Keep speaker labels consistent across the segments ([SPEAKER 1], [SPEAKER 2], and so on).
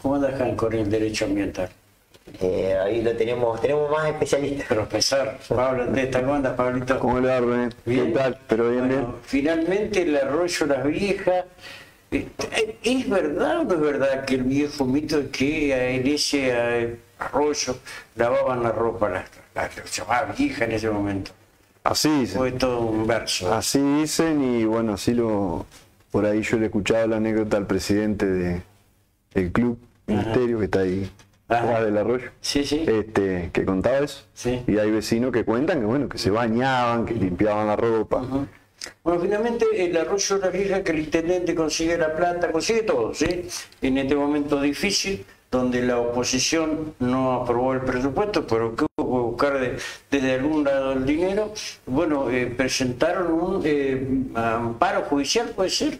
[SPEAKER 1] ¿Cómo andan con el derecho ambiental?
[SPEAKER 2] Eh, ahí lo tenemos, tenemos más especialistas.
[SPEAKER 1] Profesor Pablo Testa, ¿cómo andas, Pablito?
[SPEAKER 3] ¿Cómo le va, René? ¿Qué tal? Pero bien,
[SPEAKER 1] Bueno, Finalmente el arroyo Las Viejas. este, ¿Es verdad o no es verdad que el viejo mito de que en ese eh, arroyo lavaban la ropa, la, la, la llamaba vieja en ese momento?
[SPEAKER 3] Así dicen.
[SPEAKER 1] Fue todo un verso.
[SPEAKER 3] Así dicen y bueno, así lo... Por ahí yo le he escuchado la anécdota al presidente de, del club Ministerio que está ahí
[SPEAKER 1] Ajá.
[SPEAKER 3] atrás del arroyo.
[SPEAKER 1] Sí, sí.
[SPEAKER 3] Este, que contaba eso.
[SPEAKER 1] Sí.
[SPEAKER 3] Y hay vecinos que cuentan que bueno, que se bañaban, que limpiaban la ropa.
[SPEAKER 1] Bueno, finalmente el arroyo Las Viejas que el intendente consigue la plata, consigue todo, ¿sí? En este momento difícil, donde la oposición no aprobó el presupuesto, pero que hubo que buscar de- desde algún lado el dinero, bueno, eh, presentaron un eh, amparo judicial, puede ser.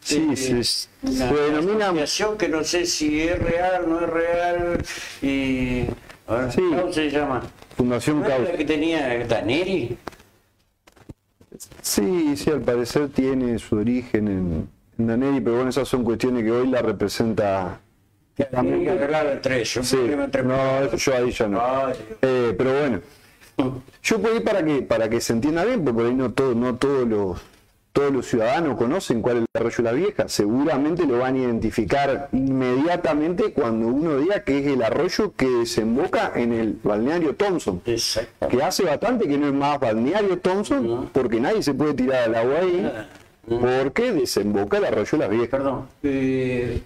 [SPEAKER 3] Sí,
[SPEAKER 1] Eh,
[SPEAKER 3] sí, sí.
[SPEAKER 1] una
[SPEAKER 3] Se denomina-
[SPEAKER 1] asociación que no sé si es real, no es real, y... ahora,
[SPEAKER 3] Sí.
[SPEAKER 1] ¿Cómo se llama?
[SPEAKER 3] Fundación
[SPEAKER 1] ¿No era la que tenía Daneri?
[SPEAKER 3] Sí, sí, al parecer tiene su origen en, en Daneri, pero bueno, esas son cuestiones que hoy la representa.
[SPEAKER 1] Tienen que arreglar entre ellos.
[SPEAKER 3] Sí,
[SPEAKER 1] entre-
[SPEAKER 3] no, eso yo ahí ya no. Eh, pero bueno, yo ahí para que para que se entienda bien, porque por ahí no todo, no todos los todos los ciudadanos conocen cuál es el arroyo La Vieja. Seguramente lo van a identificar inmediatamente cuando uno diga que es el arroyo que desemboca en el balneario Thompson.
[SPEAKER 1] Exacto.
[SPEAKER 3] Que hace bastante que no es más balneario Thompson, porque nadie se puede tirar al agua ahí, porque desemboca el arroyo La Vieja.
[SPEAKER 1] Perdón. Eh,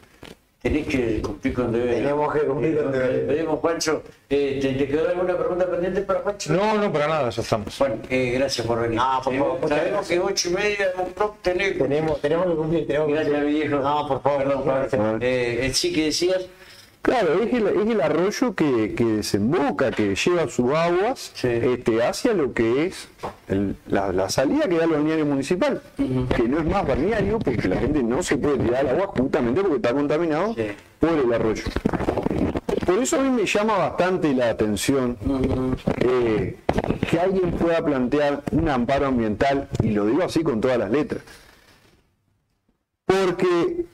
[SPEAKER 1] tenés que cumplir con deber.
[SPEAKER 2] Tenemos que cumplir con deber.
[SPEAKER 1] Pedimos, Juancho. Eh, ¿te, te quedó alguna pregunta pendiente para Juancho?
[SPEAKER 4] No, no, para nada, ya estamos.
[SPEAKER 1] Bueno, eh, gracias por venir.
[SPEAKER 2] Ah, por
[SPEAKER 1] Eh,
[SPEAKER 2] favor,
[SPEAKER 1] Sabemos que ocho y media un top tenés.
[SPEAKER 2] Tenemos, tenemos que cumplir, tenemos que
[SPEAKER 1] Gracias,
[SPEAKER 2] cumplir.
[SPEAKER 1] viejo.
[SPEAKER 2] No, por favor,
[SPEAKER 1] Perdón,
[SPEAKER 2] no,
[SPEAKER 1] Pablo. Eh, eh, sí que decías.
[SPEAKER 3] Claro, es el, es el arroyo que, que desemboca, que lleva sus aguas
[SPEAKER 1] Sí.
[SPEAKER 3] este, hacia lo que es el- la, la salida que da el balneario municipal, que no es más balneario porque la gente no se puede tirar al agua justamente porque está contaminado
[SPEAKER 1] Sí.
[SPEAKER 3] por el arroyo. Por eso a mí me llama bastante la atención eh, que alguien pueda plantear un amparo ambiental, y lo digo así con todas las letras, porque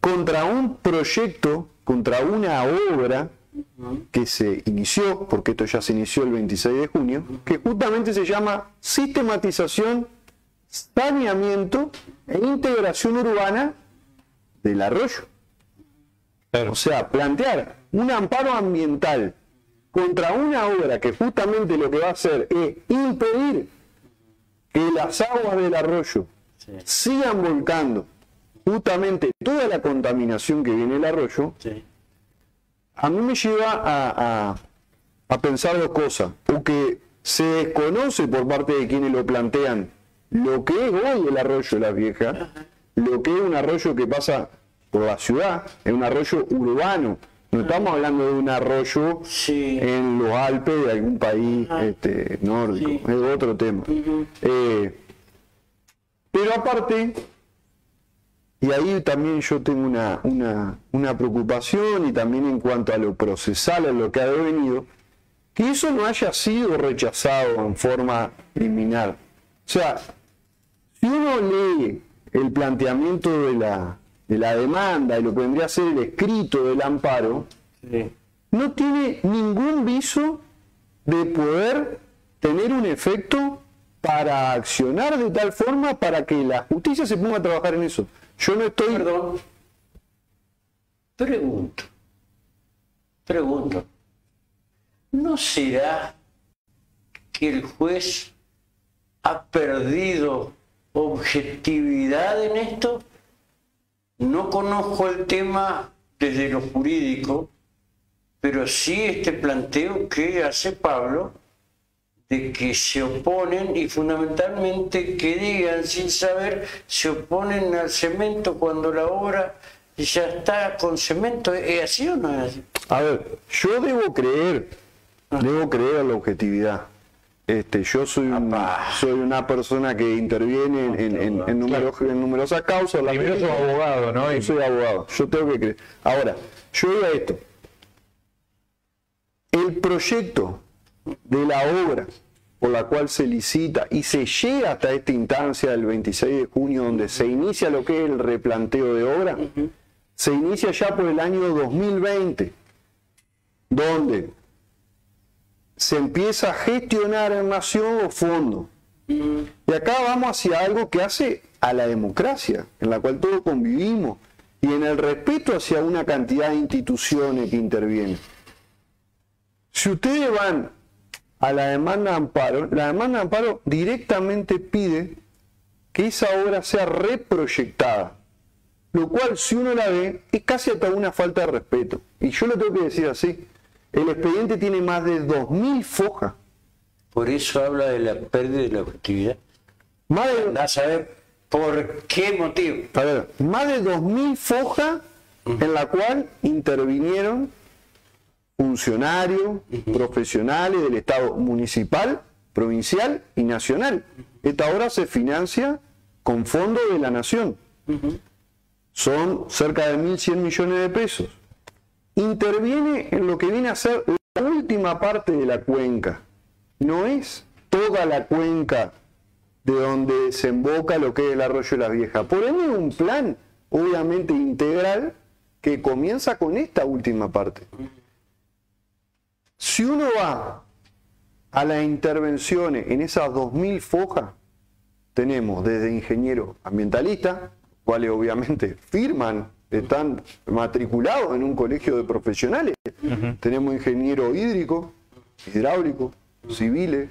[SPEAKER 3] contra un proyecto, contra una obra que se inició, porque esto ya se inició el 26 de junio, que justamente se llama sistematización, saneamiento e integración urbana del arroyo.
[SPEAKER 4] Claro.
[SPEAKER 3] O sea, plantear un amparo ambiental contra una obra que justamente lo que va a hacer es impedir que las aguas del arroyo sigan volcando justamente toda la contaminación que viene del arroyo,
[SPEAKER 1] Sí.
[SPEAKER 3] a mí me lleva a, a- a pensar dos cosas. O que se desconoce por parte de quienes lo plantean lo que es hoy el arroyo de las viejas, lo que es un arroyo que pasa por la ciudad, es un arroyo urbano. No estamos hablando de un arroyo
[SPEAKER 1] Sí.
[SPEAKER 3] en los Alpes de algún país este, nórdico,
[SPEAKER 1] Sí.
[SPEAKER 3] es otro tema. Eh, pero aparte, y ahí también yo tengo una, una, una preocupación y también en cuanto a lo procesal, a lo que ha devenido, que eso no haya sido rechazado en forma liminal. O sea, si uno lee el planteamiento de la, de la demanda y lo que vendría a ser el escrito del amparo,
[SPEAKER 1] Sí.
[SPEAKER 3] no tiene ningún viso de poder tener un efecto para accionar de tal forma para que la justicia se ponga a trabajar en eso. Yo no estoy...
[SPEAKER 1] Perdón. Pregunto. Pregunto. ¿No será que el juez ha perdido objetividad en esto? No conozco el tema desde lo jurídico, pero sí este planteo que hace Pablo de que se oponen y fundamentalmente que digan sin saber se oponen al cemento cuando la obra ya está con cemento. ¿Es así o no es así?
[SPEAKER 3] A ver, yo debo creer, debo creer a la objetividad. Este, yo soy, un- soy una persona que interviene en, en- en- en numero- en numerosas causas. la
[SPEAKER 4] Primero sos abogado, ¿no?
[SPEAKER 3] Yo soy abogado, yo tengo que creer. Ahora, yo digo esto. El proyecto de la obra por la cual se licita y se llega hasta esta instancia del 26 de junio donde se inicia lo que es el replanteo de obra, se inicia ya por el año 2020, donde se empieza a gestionar en Nación los fondos. Y acá vamos hacia algo que hace a la democracia, en la cual todos convivimos, y en el respeto hacia una cantidad de instituciones que intervienen. Si ustedes van a la demanda de amparo, la demanda de amparo directamente pide que esa obra sea reproyectada, lo cual si uno la ve es casi hasta una falta de respeto. Y yo lo tengo que decir así, el expediente tiene más de 2.000 fojas,
[SPEAKER 1] Por eso habla de la pérdida de la objetividad.
[SPEAKER 3] más de,
[SPEAKER 1] a saber por qué motivo.
[SPEAKER 3] a ver, más de 2.000 fojas en la cual intervinieron funcionarios, profesionales del Estado municipal, provincial y nacional. Esta obra se financia con fondos de la nación. Son cerca de 1.100 millones de pesos. Interviene en lo que viene a ser la última parte de la cuenca. No es toda la cuenca de donde desemboca lo que es el arroyo de las viejas. Por ende, es un plan, obviamente integral, que comienza con esta última parte. Si uno va a las intervenciones en esas 2.000 fojas, tenemos desde ingenieros ambientalistas, cuales obviamente firman, están matriculados en un colegio de profesionales. Tenemos ingeniero hídrico, hidráulico, civiles,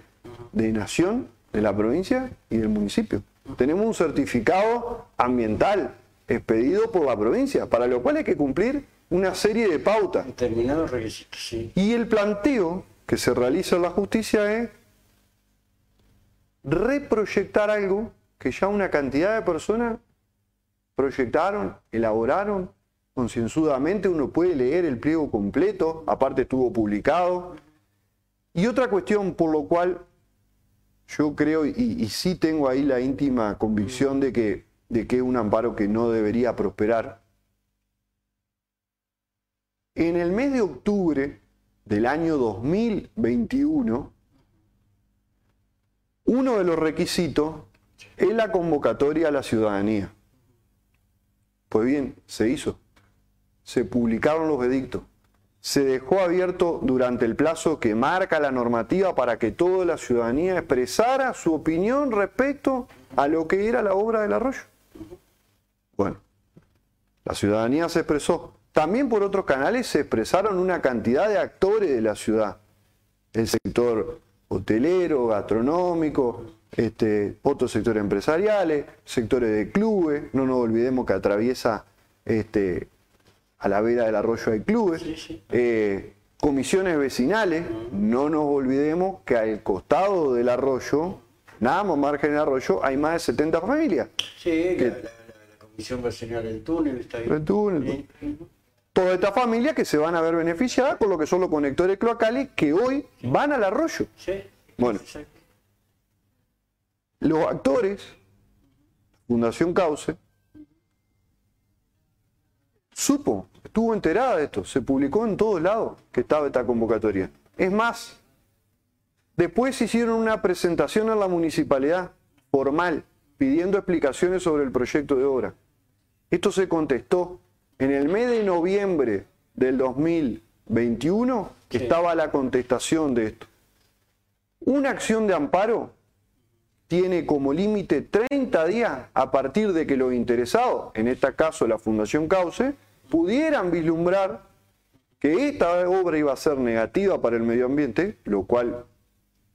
[SPEAKER 3] de nación, de la provincia y del municipio. Tenemos un certificado ambiental expedido por la provincia, para lo cual hay que cumplir una serie de pautas.
[SPEAKER 1] Determinados requisitos, sí.
[SPEAKER 3] Y el planteo que se realiza en la justicia es reproyectar algo que ya una cantidad de personas proyectaron, elaboraron concienzudamente. Uno puede leer el pliego completo, aparte estuvo publicado. Y otra cuestión por lo cual yo creo y, y sí tengo ahí la íntima convicción de que, de que es un amparo que no debería prosperar. En el mes de octubre del año 2021, uno de los requisitos es la convocatoria a la ciudadanía. Pues bien, se hizo. Se publicaron los edictos. Se dejó abierto durante el plazo que marca la normativa para que toda la ciudadanía expresara su opinión respecto a lo que era la obra del arroyo. Bueno, la ciudadanía se expresó. También por otros canales se expresaron una cantidad de actores de la ciudad. El sector hotelero, gastronómico, este, otros sectores empresariales, sectores de clubes. No nos olvidemos que atraviesa este, a la vera del arroyo hay clubes.
[SPEAKER 1] Sí, sí.
[SPEAKER 3] Eh, comisiones vecinales. No nos olvidemos que al costado del arroyo, nada más margen del arroyo, hay más de 70 familias.
[SPEAKER 1] Sí, la, la- la- la comisión vecinal del túnel está ahí.
[SPEAKER 3] El túnel. Toda esta familia que se van a ver beneficiadas con lo que son los conectores cloacales que hoy van al arroyo.
[SPEAKER 1] Sí.
[SPEAKER 3] Bueno. Los actores, Fundación Cauce, supo, estuvo enterada de esto, se publicó en todos lados que estaba esta convocatoria. Es más, después hicieron una presentación a la municipalidad formal pidiendo explicaciones sobre el proyecto de obra. Esto se contestó en el mes de noviembre del 2021, que
[SPEAKER 1] Sí.
[SPEAKER 3] estaba la contestación de esto. Una acción de amparo tiene como límite 30 días a partir de que los interesados, en este caso la Fundación Cauce, pudieran vislumbrar que esta obra iba a ser negativa para el medio ambiente, lo cual,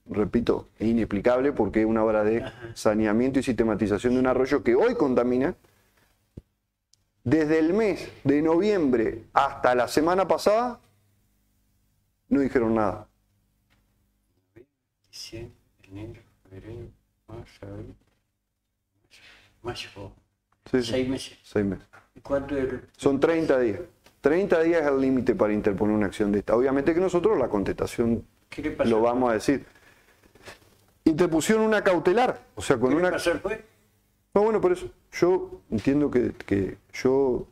[SPEAKER 3] repito, es inexplicable porque es una obra de saneamiento y sistematización de un arroyo que hoy contamina. Desde el mes de noviembre hasta la semana pasada, no dijeron nada.
[SPEAKER 1] Diciembre, enero, febrero, marzo, abril, mayo.
[SPEAKER 3] Sí, sí,
[SPEAKER 1] Seis meses.
[SPEAKER 3] seis meses.
[SPEAKER 1] ¿Y cuánto el-
[SPEAKER 3] Son 30 días. 30 días es el límite para interponer una acción de esta. Obviamente que nosotros la contestación
[SPEAKER 1] ¿Qué le pasó?
[SPEAKER 3] lo vamos a decir. Interpusieron una cautelar, o sea, con
[SPEAKER 1] ¿Qué le
[SPEAKER 3] una...
[SPEAKER 1] pasó al juez?
[SPEAKER 3] No, bueno, por eso. Yo entiendo que, yo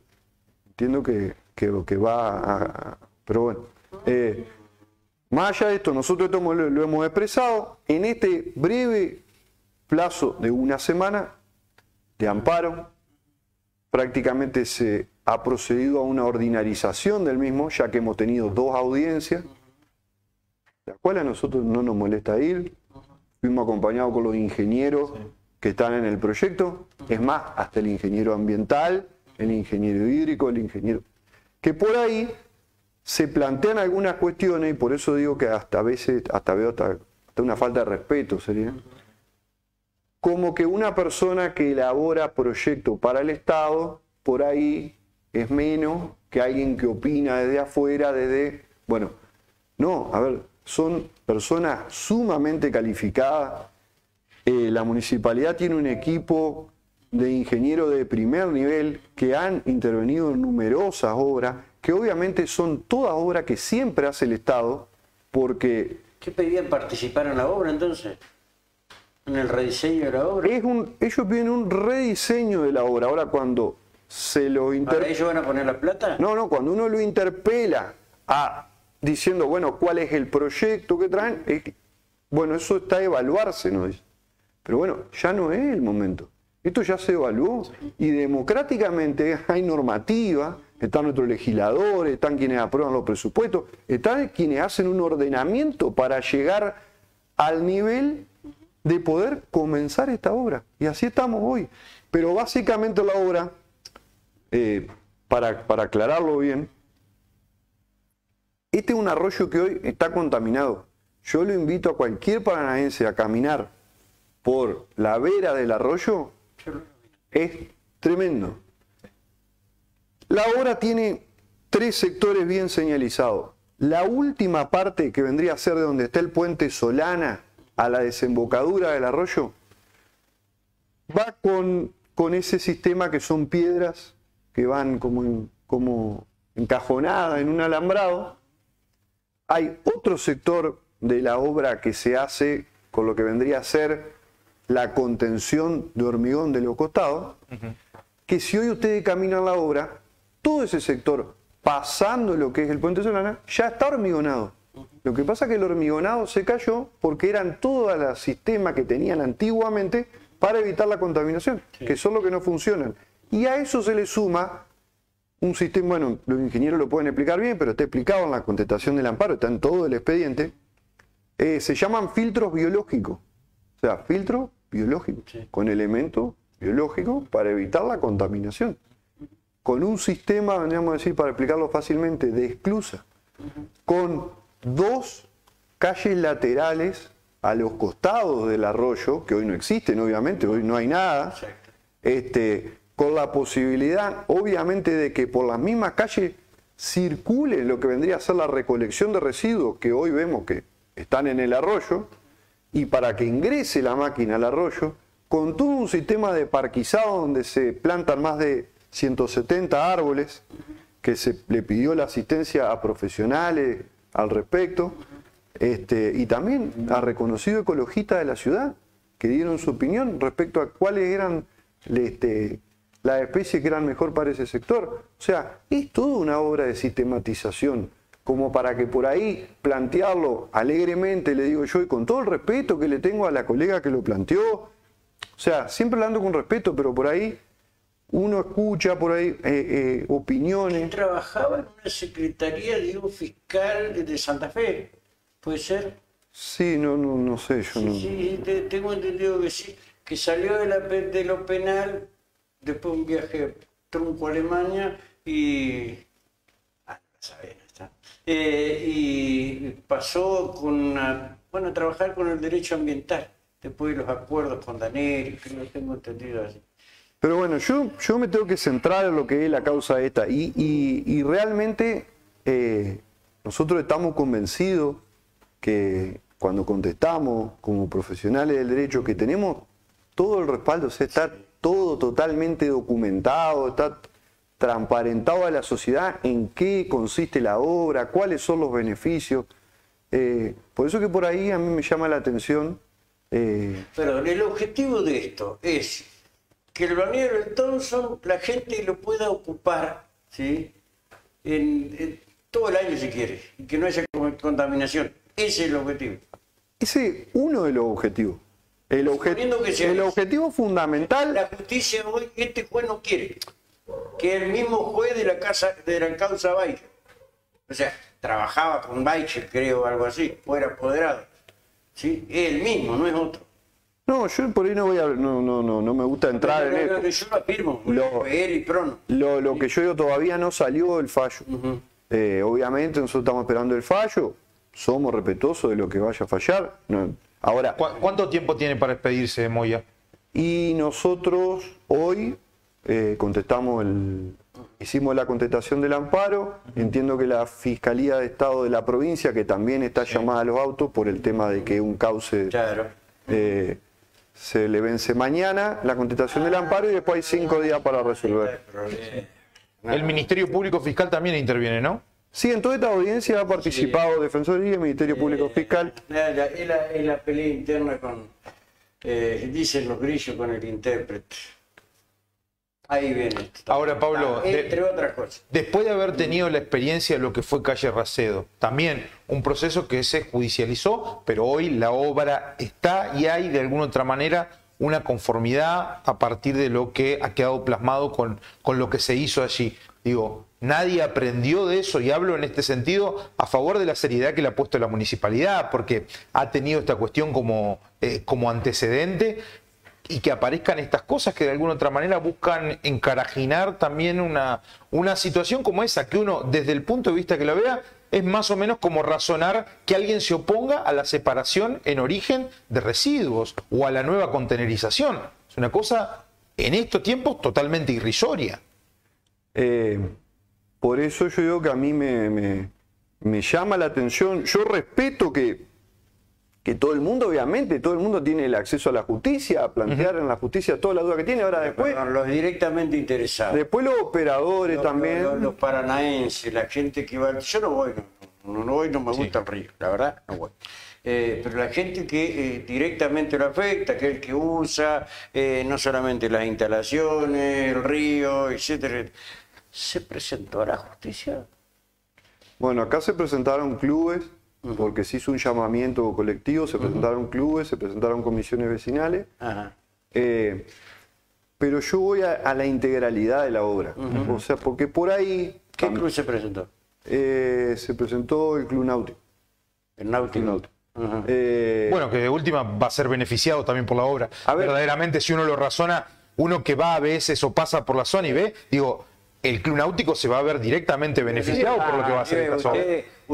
[SPEAKER 3] entiendo que, que, que va a, a- Pero bueno. eh, más allá de esto, nosotros lo hemos expresado. En este breve plazo de una semana de amparo, prácticamente se ha procedido a una ordinarización del mismo, ya que hemos tenido dos audiencias, la cual a nosotros no nos molesta ir. Fuimos acompañados con los ingenieros que están en el proyecto, es más, hasta el ingeniero ambiental, el ingeniero hídrico, el ingeniero... Que por ahí se plantean algunas cuestiones y por eso digo que hasta a veces, hasta veo hasta, hasta una falta de respeto sería. Como que una persona que elabora proyectos para el Estado, por ahí es menos que alguien que opina desde afuera, desde... Bueno, no, a ver, son personas sumamente calificadas. Eh, la municipalidad tiene un equipo de ingenieros de primer nivel que han intervenido en numerosas obras, que obviamente son todas obras que siempre hace el Estado, porque
[SPEAKER 1] ¿Qué pedían participar en la obra entonces? ¿En el rediseño de la obra?
[SPEAKER 3] es un, ellos piden un rediseño de la obra. Ahora cuando se lo
[SPEAKER 1] ¿Para
[SPEAKER 3] inter...
[SPEAKER 1] ellos van a poner la plata?
[SPEAKER 3] No, no, cuando uno lo interpela a diciendo, bueno, ¿cuál es el proyecto que traen? Bueno, eso está a evaluarse, ¿no? Pero bueno, ya no es el momento. Esto ya se evaluó y democráticamente hay normativa, están nuestros legisladores, están quienes aprueban los presupuestos, están quienes hacen un ordenamiento para llegar al nivel de poder comenzar esta obra. Y así estamos hoy. Pero básicamente la obra, eh, para, para aclararlo bien, este es un arroyo que hoy está contaminado. Yo lo invito a cualquier paranaense a caminar por la vera del arroyo. Es tremendo. La obra tiene tres sectores bien señalizados. La última parte que vendría a ser de donde está el puente Solana a la desembocadura del arroyo va con, con ese sistema que son piedras que van como, como encajonadas en un alambrado. Hay otro sector de la obra que se hace con lo que vendría a ser la contención de hormigón de los costados, que si hoy ustedes caminan la obra, todo ese sector, pasando lo que es el puente Solana, ya está hormigonado. Lo que pasa es que el hormigonado se cayó porque eran todos los sistemas que tenían antiguamente para evitar la contaminación, que son los que no funcionan. Y a eso se le suma un sistema, bueno, los ingenieros lo pueden explicar bien, pero está explicado en la contestación del amparo, está en todo el expediente. Eh, se llaman filtros biológicos. O sea, filtros biológicos,
[SPEAKER 1] Sí.
[SPEAKER 3] con elementos biológicos para evitar la contaminación. Con un sistema, vendríamos a decir, para explicarlo fácilmente, de esclusa. Con dos calles laterales a los costados del arroyo, que hoy no existen, obviamente, hoy no hay nada este, con la posibilidad, obviamente, de que por las mismas calles circule lo que vendría a ser la recolección de residuos que hoy vemos que están en el arroyo, y para que ingrese la máquina al arroyo, con todo un sistema de parquizado donde se plantan más de 170 árboles, que se le pidió la asistencia a profesionales al respecto, este, y también a reconocidos ecologistas de la ciudad, que dieron su opinión respecto a cuáles eran este, las especies que eran mejor para ese sector. O sea, es toda una obra de sistematización, como para que por ahí plantearlo alegremente, le digo yo, y con todo el respeto que le tengo a la colega que lo planteó, o sea, siempre hablando con respeto, pero por ahí uno escucha por ahí eh, eh, opiniones.
[SPEAKER 1] Trabajaba en una secretaría de un fiscal de Santa Fe. ¿Puede ser?
[SPEAKER 3] Sí, no, no, no sé, yo no.
[SPEAKER 1] Sí, sí, te- tengo entendido que sí. Que salió de, la, de lo penal, después un viaje trunco a Alemania y. Ah, no sabés. Eh, y pasó con una- bueno, a trabajar con el derecho ambiental, después de los acuerdos con Daneri, que no tengo entendido así.
[SPEAKER 3] Pero bueno, yo, yo me tengo que centrar en lo que es la causa esta. Y, y- y realmente eh, nosotros estamos convencidos que cuando contestamos como profesionales del derecho que tenemos todo el respaldo, o sea, está todo totalmente documentado, está transparentado a la sociedad en qué consiste la obra, cuáles son los beneficios. Eh, por eso que por ahí a mí me llama la atención. eh,
[SPEAKER 1] Perdón, el objetivo de esto es que el balneario del Thompson la gente lo pueda ocupar ¿sí? en, en todo el año si quiere, y que no haya con- contaminación. Ese es el objetivo.
[SPEAKER 3] Ese es uno de los objetivos. El, obje-
[SPEAKER 1] que
[SPEAKER 3] objetivo fundamental,
[SPEAKER 1] La justicia hoy, este juez no quiere. Que el mismo juez de la casa de la causa Baicher. O sea, trabajaba con Baicher, creo, algo así, o era apoderado. ¿Sí? Es el mismo, no es otro.
[SPEAKER 3] No, yo por ahí no voy a. No, no, no, no me gusta entrar en
[SPEAKER 1] Pero,
[SPEAKER 3] esto.
[SPEAKER 1] Yo lo afirmo,
[SPEAKER 3] Lo-
[SPEAKER 1] fue él y Prono.
[SPEAKER 3] Lo, lo que yo digo todavía no salió el fallo. Eh, obviamente nosotros estamos esperando el fallo, somos respetuosos de lo que vaya a fallar. No, ahora,
[SPEAKER 4] ¿Cu- ¿Cuánto tiempo tiene para despedirse, Moya?
[SPEAKER 3] y nosotros hoy eh, contestamos el, hicimos la contestación del amparo. Entiendo que la Fiscalía de Estado de la provincia, que también está llamada a los autos por el tema de que un cauce
[SPEAKER 1] Claro.
[SPEAKER 3] eh, se le vence mañana, la contestación del amparo y después hay cinco días para resolver.
[SPEAKER 4] El Ministerio Público Fiscal también interviene, ¿no?
[SPEAKER 3] Sí, en toda esta audiencia ha participado Defensoría, Ministerio Público Fiscal.
[SPEAKER 1] La- la, es la pelea interna con, eh, dicen los grillos, con el intérprete. Ahí viene.
[SPEAKER 4] Ahora, Pablo,
[SPEAKER 1] Entre otras cosas.
[SPEAKER 4] Después de haber tenido la experiencia de lo que fue Calle Racedo, también un proceso que se judicializó, pero hoy la obra está y hay de alguna otra manera una conformidad a partir de lo que ha quedado plasmado con, con lo que se hizo allí. Digo, nadie aprendió de eso y hablo en este sentido a favor de la seriedad que le ha puesto la municipalidad, porque ha tenido esta cuestión como, eh, como antecedente y que aparezcan estas cosas que de alguna otra manera buscan encarajinar también una, una situación como esa, que uno desde el punto de vista que lo vea es más o menos como razonar que alguien se oponga a la separación en origen de residuos o a la nueva contenerización. Es una cosa en estos tiempos totalmente irrisoria.
[SPEAKER 3] Eh, por eso yo digo que a mí me, me- me llama la atención. Yo respeto que, que todo el mundo, obviamente, todo el mundo tiene el acceso a la justicia, a plantear en la justicia toda la duda que tiene. Ahora después,
[SPEAKER 1] Perdón, los directamente interesados.
[SPEAKER 3] después los operadores
[SPEAKER 1] Los-
[SPEAKER 3] también.
[SPEAKER 1] Los, los paranaenses, la gente que va. Yo no voy, no, no voy, no me gusta el río, la verdad, no voy. Eh, pero la gente que eh, directamente lo afecta, que es el que usa, eh, no solamente las instalaciones, el río, etcétera, se presentó a la justicia.
[SPEAKER 3] Bueno, acá se presentaron clubes, porque se hizo un llamamiento colectivo, se presentaron clubes, se presentaron comisiones vecinales.
[SPEAKER 1] Ajá.
[SPEAKER 3] Eh, pero yo voy a, a la integralidad de la obra. O sea, porque por ahí
[SPEAKER 1] ¿Qué
[SPEAKER 3] tam-
[SPEAKER 1] club se presentó?
[SPEAKER 3] eh, se presentó el Club Náutico.
[SPEAKER 1] El Náutico.
[SPEAKER 3] Náutico.
[SPEAKER 1] Ajá.
[SPEAKER 3] Eh,
[SPEAKER 4] Bueno, que de última va a ser beneficiado también por la obra.
[SPEAKER 3] A ver.
[SPEAKER 4] Verdaderamente, si uno lo razona, uno que va a veces o pasa por la zona y ve, digo, el club náutico se va a ver directamente beneficiado por lo que va a hacer
[SPEAKER 1] Ah,
[SPEAKER 4] esta obra.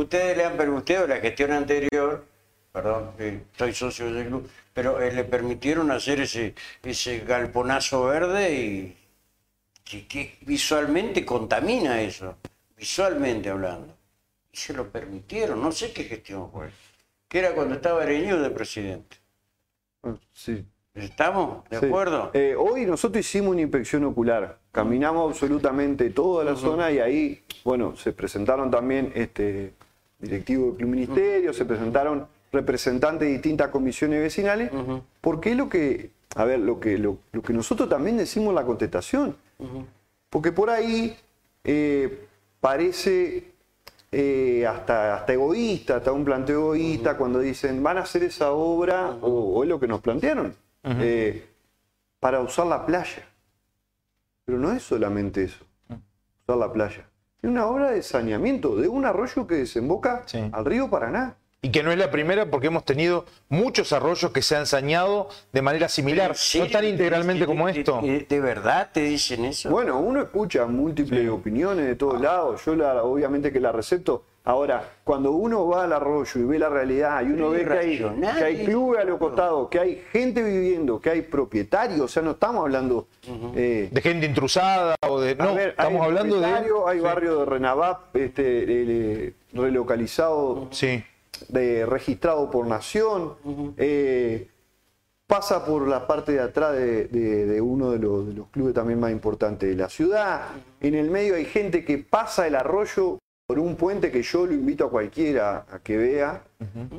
[SPEAKER 1] Ustedes, le han permitido la gestión anterior, perdón, soy socio del club, pero eh, le permitieron hacer ese, ese galponazo verde y que, que visualmente contamina eso, visualmente hablando. Y se lo permitieron, no sé qué gestión fue. Que era cuando estaba Areño de presidente.
[SPEAKER 3] sí.
[SPEAKER 1] ¿Estamos? ¿De
[SPEAKER 3] Sí.
[SPEAKER 1] acuerdo?
[SPEAKER 3] Eh, hoy nosotros hicimos una inspección ocular. Caminamos absolutamente toda la zona y ahí, bueno, se presentaron también este directivos del Club Ministerio, se presentaron representantes de distintas comisiones vecinales, porque es lo que, a ver, lo que, lo, lo que nosotros también decimos en la contestación. Porque por ahí eh, parece eh, hasta, hasta egoísta, hasta un planteo egoísta cuando dicen van a hacer esa obra, o, o es lo que nos plantearon, eh, para usar la playa. Pero no es solamente eso, usar la playa. Es una obra de saneamiento de un arroyo que desemboca
[SPEAKER 4] Sí.
[SPEAKER 3] al río Paraná.
[SPEAKER 4] Y que no es la primera porque hemos tenido muchos arroyos que se han sañado de manera similar, no tan integralmente
[SPEAKER 1] ¿De-
[SPEAKER 4] como
[SPEAKER 1] de-
[SPEAKER 4] esto.
[SPEAKER 1] ¿De, de verdad te dicen eso?
[SPEAKER 3] Bueno, uno escucha múltiples opiniones de todos lados, yo la, obviamente que la recepto. Ahora, cuando uno va al arroyo y ve la realidad y uno ve que hay, que hay clubes a los costados, que hay gente viviendo, que hay propietarios, o sea, no estamos hablando... eh,
[SPEAKER 4] De gente intrusada o de. No,
[SPEAKER 3] ver,
[SPEAKER 4] estamos
[SPEAKER 3] hay
[SPEAKER 4] hablando de.
[SPEAKER 3] Hay barrio de Renavap este, eh, relocalizado,
[SPEAKER 4] Sí.
[SPEAKER 3] de, registrado por nación, eh, pasa por la parte de atrás de, de- de uno de los, de los clubes también más importantes de la ciudad. En el medio hay gente que pasa el arroyo por un puente que yo lo invito a cualquiera a que vea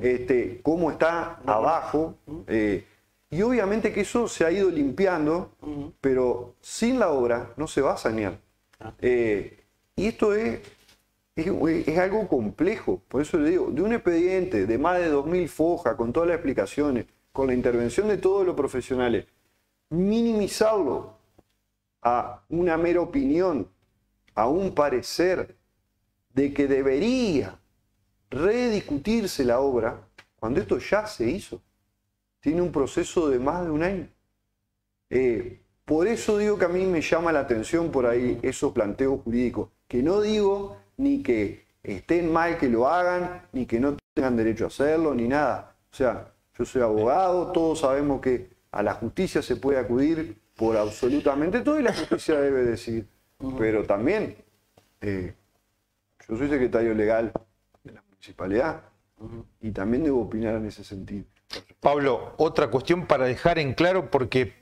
[SPEAKER 3] este, cómo está abajo. eh, y obviamente que eso se ha ido limpiando, pero sin la obra no se va a sanear. Eh, y esto es es, es algo complejo, por eso le digo, de un expediente de más de 2.000 fojas, con todas las explicaciones, con la intervención de todos los profesionales, minimizarlo a una mera opinión a un parecer de que debería rediscutirse la obra, cuando esto ya se hizo. Tiene un proceso de más de un año. Eh, por eso digo que a mí me llama la atención por ahí esos planteos jurídicos, que no digo ni que estén mal que lo hagan, ni que no tengan derecho a hacerlo, ni nada. O sea, yo soy abogado, todos sabemos que a la justicia se puede acudir por absolutamente todo y la justicia debe decidir. Pero también, eh, yo soy secretario legal de la municipalidad y también debo opinar en ese sentido.
[SPEAKER 4] Pablo, otra cuestión para dejar en claro, porque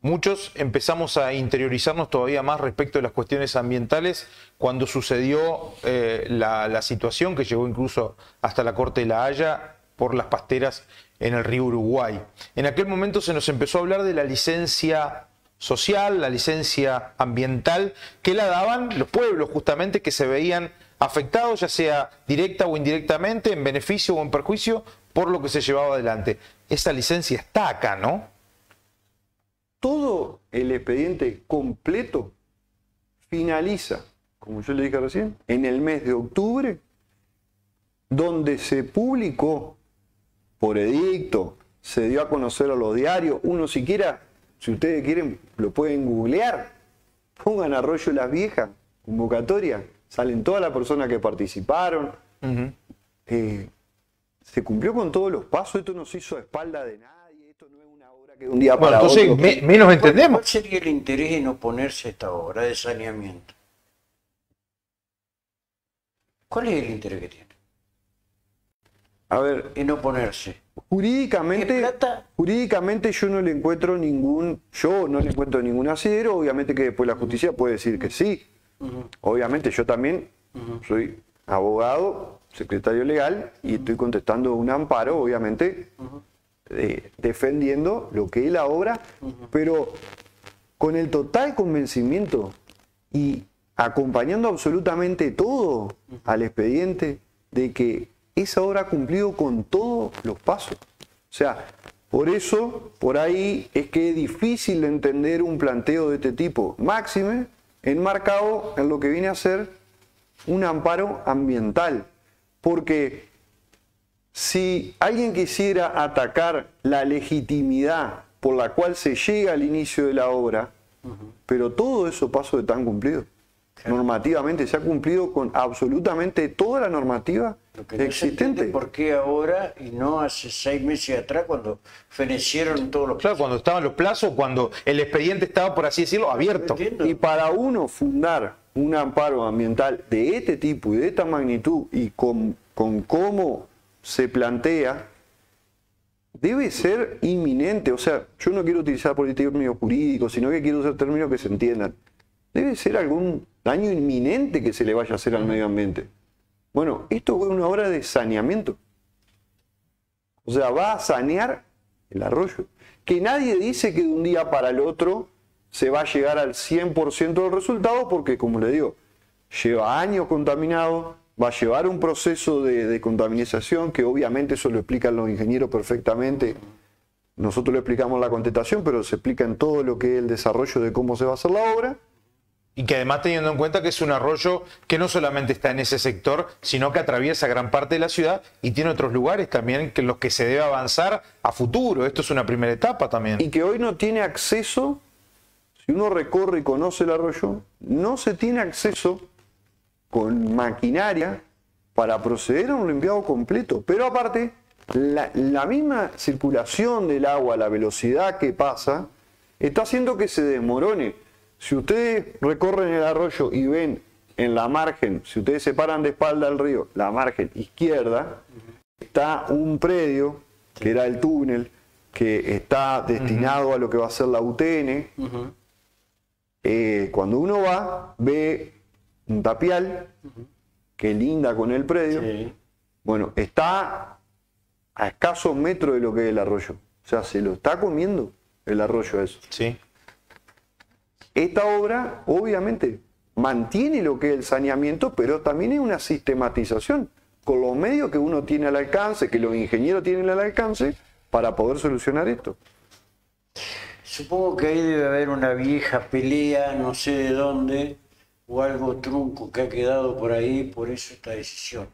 [SPEAKER 4] muchos empezamos a interiorizarnos todavía más respecto de las cuestiones ambientales cuando sucedió eh, la, la situación que llegó incluso hasta la Corte de la Haya por las pasteras en el río Uruguay. En aquel momento se nos empezó a hablar de la licencia social, la licencia ambiental, que la daban los pueblos justamente que se veían afectados, ya sea directa o indirectamente, en beneficio o en perjuicio, por lo que se llevaba adelante. Esa licencia está acá, ¿no?
[SPEAKER 3] Todo el expediente completo finaliza, como yo le dije recién, en el mes de octubre, donde se publicó por edicto, se dio a conocer a los diarios, uno siquiera, si ustedes quieren, lo pueden googlear, pongan Arroyo Las Viejas, convocatoria, salen todas las personas que participaron, eh, se cumplió con todos los pasos, esto no se hizo a espalda de nadie, esto no es una obra que de un día
[SPEAKER 4] Bueno,
[SPEAKER 3] para
[SPEAKER 4] entonces
[SPEAKER 3] otro.
[SPEAKER 4] me- menos entendemos.
[SPEAKER 1] ¿Cuál sería el interés en oponerse a esta obra de saneamiento? ¿Cuál es el interés que tiene
[SPEAKER 3] A ver,
[SPEAKER 1] en oponerse?
[SPEAKER 3] Jurídicamente, jurídicamente yo no le encuentro ningún, yo no le encuentro ningún asidero, obviamente que después la justicia puede decir que sí. Obviamente yo también soy abogado, secretario legal y estoy contestando un amparo, obviamente, eh, defendiendo lo que es la obra, pero con el total convencimiento y acompañando absolutamente todo al expediente de que esa obra ha cumplido con todos los pasos. O sea, por eso, por ahí es que es difícil de entender un planteo de este tipo, máxime enmarcado en lo que viene a ser un amparo ambiental. Porque si alguien quisiera atacar la legitimidad por la cual se llega al inicio de la obra, pero todo eso paso de tan cumplido. Normativamente se ha cumplido con absolutamente toda la normativa
[SPEAKER 1] Lo que no se
[SPEAKER 3] existente.
[SPEAKER 1] por qué ahora y no hace seis meses atrás cuando fenecieron todos los
[SPEAKER 4] Claro, cuando estaban los plazos, cuando el expediente estaba, por así decirlo, abierto.
[SPEAKER 1] Entiendo.
[SPEAKER 3] Y para uno fundar un amparo ambiental de este tipo y de esta magnitud y con, con cómo se plantea, debe ser inminente. O sea, yo no quiero utilizar por términos jurídicos, sino que quiero usar términos que se entiendan. Debe ser algún daño inminente que se le vaya a hacer al medio ambiente. Bueno, esto es una obra de saneamiento. O sea, va a sanear el arroyo. Que nadie dice que de un día para el otro se va a llegar al 100% del resultado, porque como le digo, lleva años contaminado, va a llevar un proceso de, de contaminación, que obviamente eso lo explican los ingenieros perfectamente. Nosotros le explicamos la contestación, pero se explica en todo lo que es el desarrollo de cómo se va a hacer la obra.
[SPEAKER 4] Y que además teniendo en cuenta que es un arroyo que no solamente está en ese sector, sino que atraviesa gran parte de la ciudad y tiene otros lugares también que los que se debe avanzar a futuro. Esto es una primera etapa también.
[SPEAKER 3] y que hoy no tiene acceso, si uno recorre y conoce el arroyo, no se tiene acceso con maquinaria para proceder a un limpiado completo. Pero aparte, la, la misma circulación del agua, la velocidad que pasa, está haciendo que se desmorone. Si ustedes recorren el arroyo y ven en la margen, si ustedes se paran de espalda al río, la margen izquierda, está un predio, que era el túnel, que está destinado a lo que va a ser la UTN. Eh, cuando uno va, ve un tapial que linda con el predio.
[SPEAKER 1] Sí.
[SPEAKER 3] Bueno, está a escasos metros de lo que es el arroyo. O sea, se lo está comiendo el arroyo eso.
[SPEAKER 4] Sí.
[SPEAKER 3] Esta obra, obviamente, mantiene lo que es el saneamiento, pero también es una sistematización con los medios que uno tiene al alcance, que los ingenieros tienen al alcance, para poder solucionar esto.
[SPEAKER 1] Supongo que ahí debe haber una vieja pelea, no sé de dónde, o algo trunco que ha quedado por ahí, por eso esta decisión.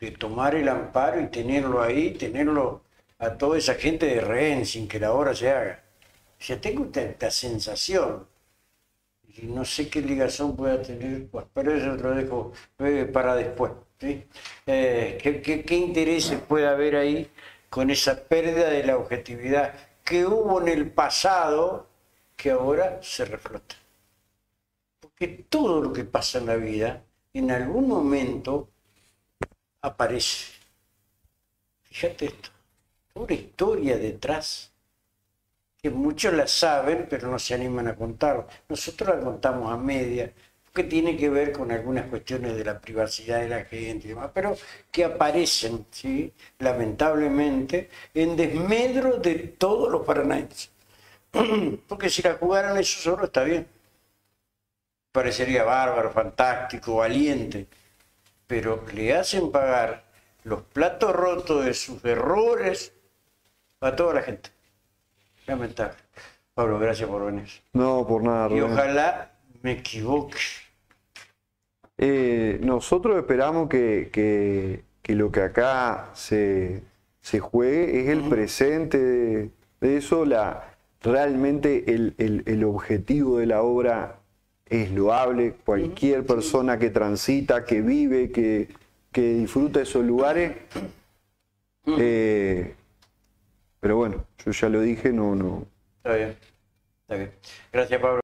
[SPEAKER 1] De tomar el amparo y tenerlo ahí, tenerlo a toda esa gente de rehén sin que la obra se haga. Sea, tengo esta sensación, y no sé qué ligación pueda tener, pero eso lo dejo eh, para después. ¿sí? Eh, ¿qué, qué, qué intereses puede haber ahí con esa pérdida de la objetividad que hubo en el pasado que ahora se reflota? Porque todo lo que pasa en la vida, en algún momento aparece. Fíjate esto, una historia detrás que muchos la saben, pero no se animan a contar. Nosotros la contamos a media, porque tiene que ver con algunas cuestiones de la privacidad de la gente y demás, pero que aparecen, ¿sí? lamentablemente, en desmedro de todos los paranaenses. Porque si la jugaran eso solo está bien. Parecería bárbaro, fantástico, valiente, pero le hacen pagar los platos rotos de sus errores a toda la gente. Lamentable. Pablo, gracias por venir.
[SPEAKER 3] No, por nada.
[SPEAKER 1] Y
[SPEAKER 3] Rubén.
[SPEAKER 1] ojalá me equivoque.
[SPEAKER 3] Eh, nosotros esperamos que, que- que lo que acá se, se juegue es el presente de, de eso. La, realmente el, el- el objetivo de la obra es loable. Cualquier persona que transita, que vive, que, que disfruta esos lugares. eh, pero bueno, yo ya lo dije, no, no,
[SPEAKER 1] Está bien. Está bien. Gracias, Pablo.